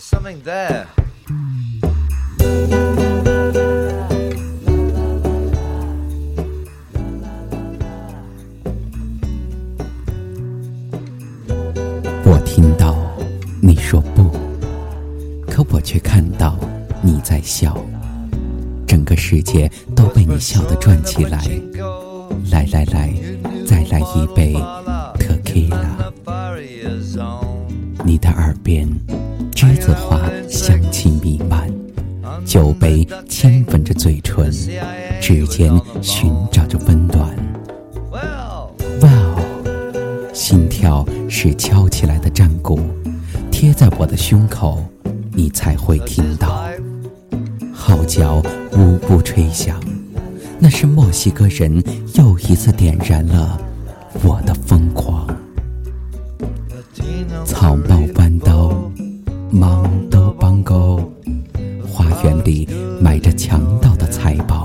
There's something there. 我听到你说不，可我却看到你在笑，整个世界都被你笑得转起来。来来来，再来一杯 tequila。你的耳边栀子花香气弥漫，酒杯亲吻着嘴唇，指尖寻找着温暖。Well, 哇哦，心跳是敲起来的战鼓，贴在我的胸口，你才会听到。号角呜呜吹响，那是墨西哥人又一次点燃了我的疯狂。草帽弯刀，忙都帮够，花园里埋着强盗的财宝，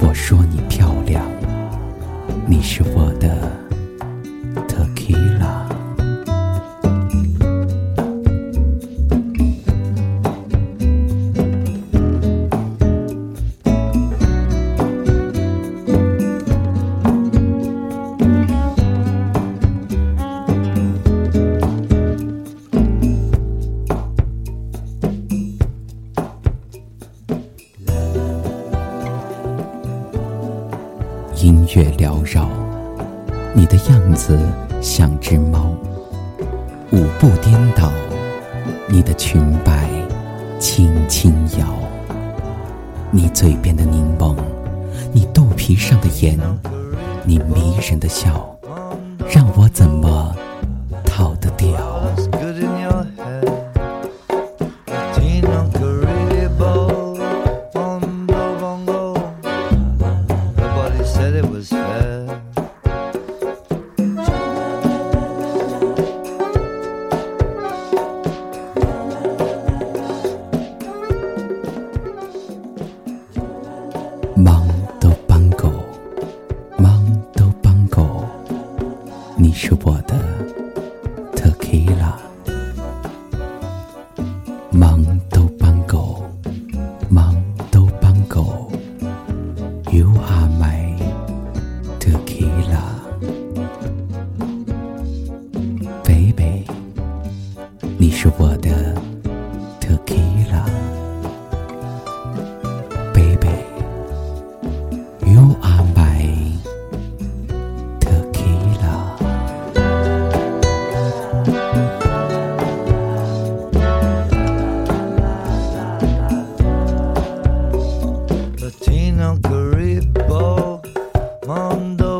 我说你漂亮，你是我的音乐缭绕，你的样子像只猫，舞步颠倒，你的裙摆轻轻摇，你嘴边的柠檬，你肚皮上的盐，你迷人的笑，让我怎么逃得掉？是我的 Tequila。Mondo Bongo, Mondo Bongo, You are my Tequila。Baby，你是我的 The Ripple Mondo.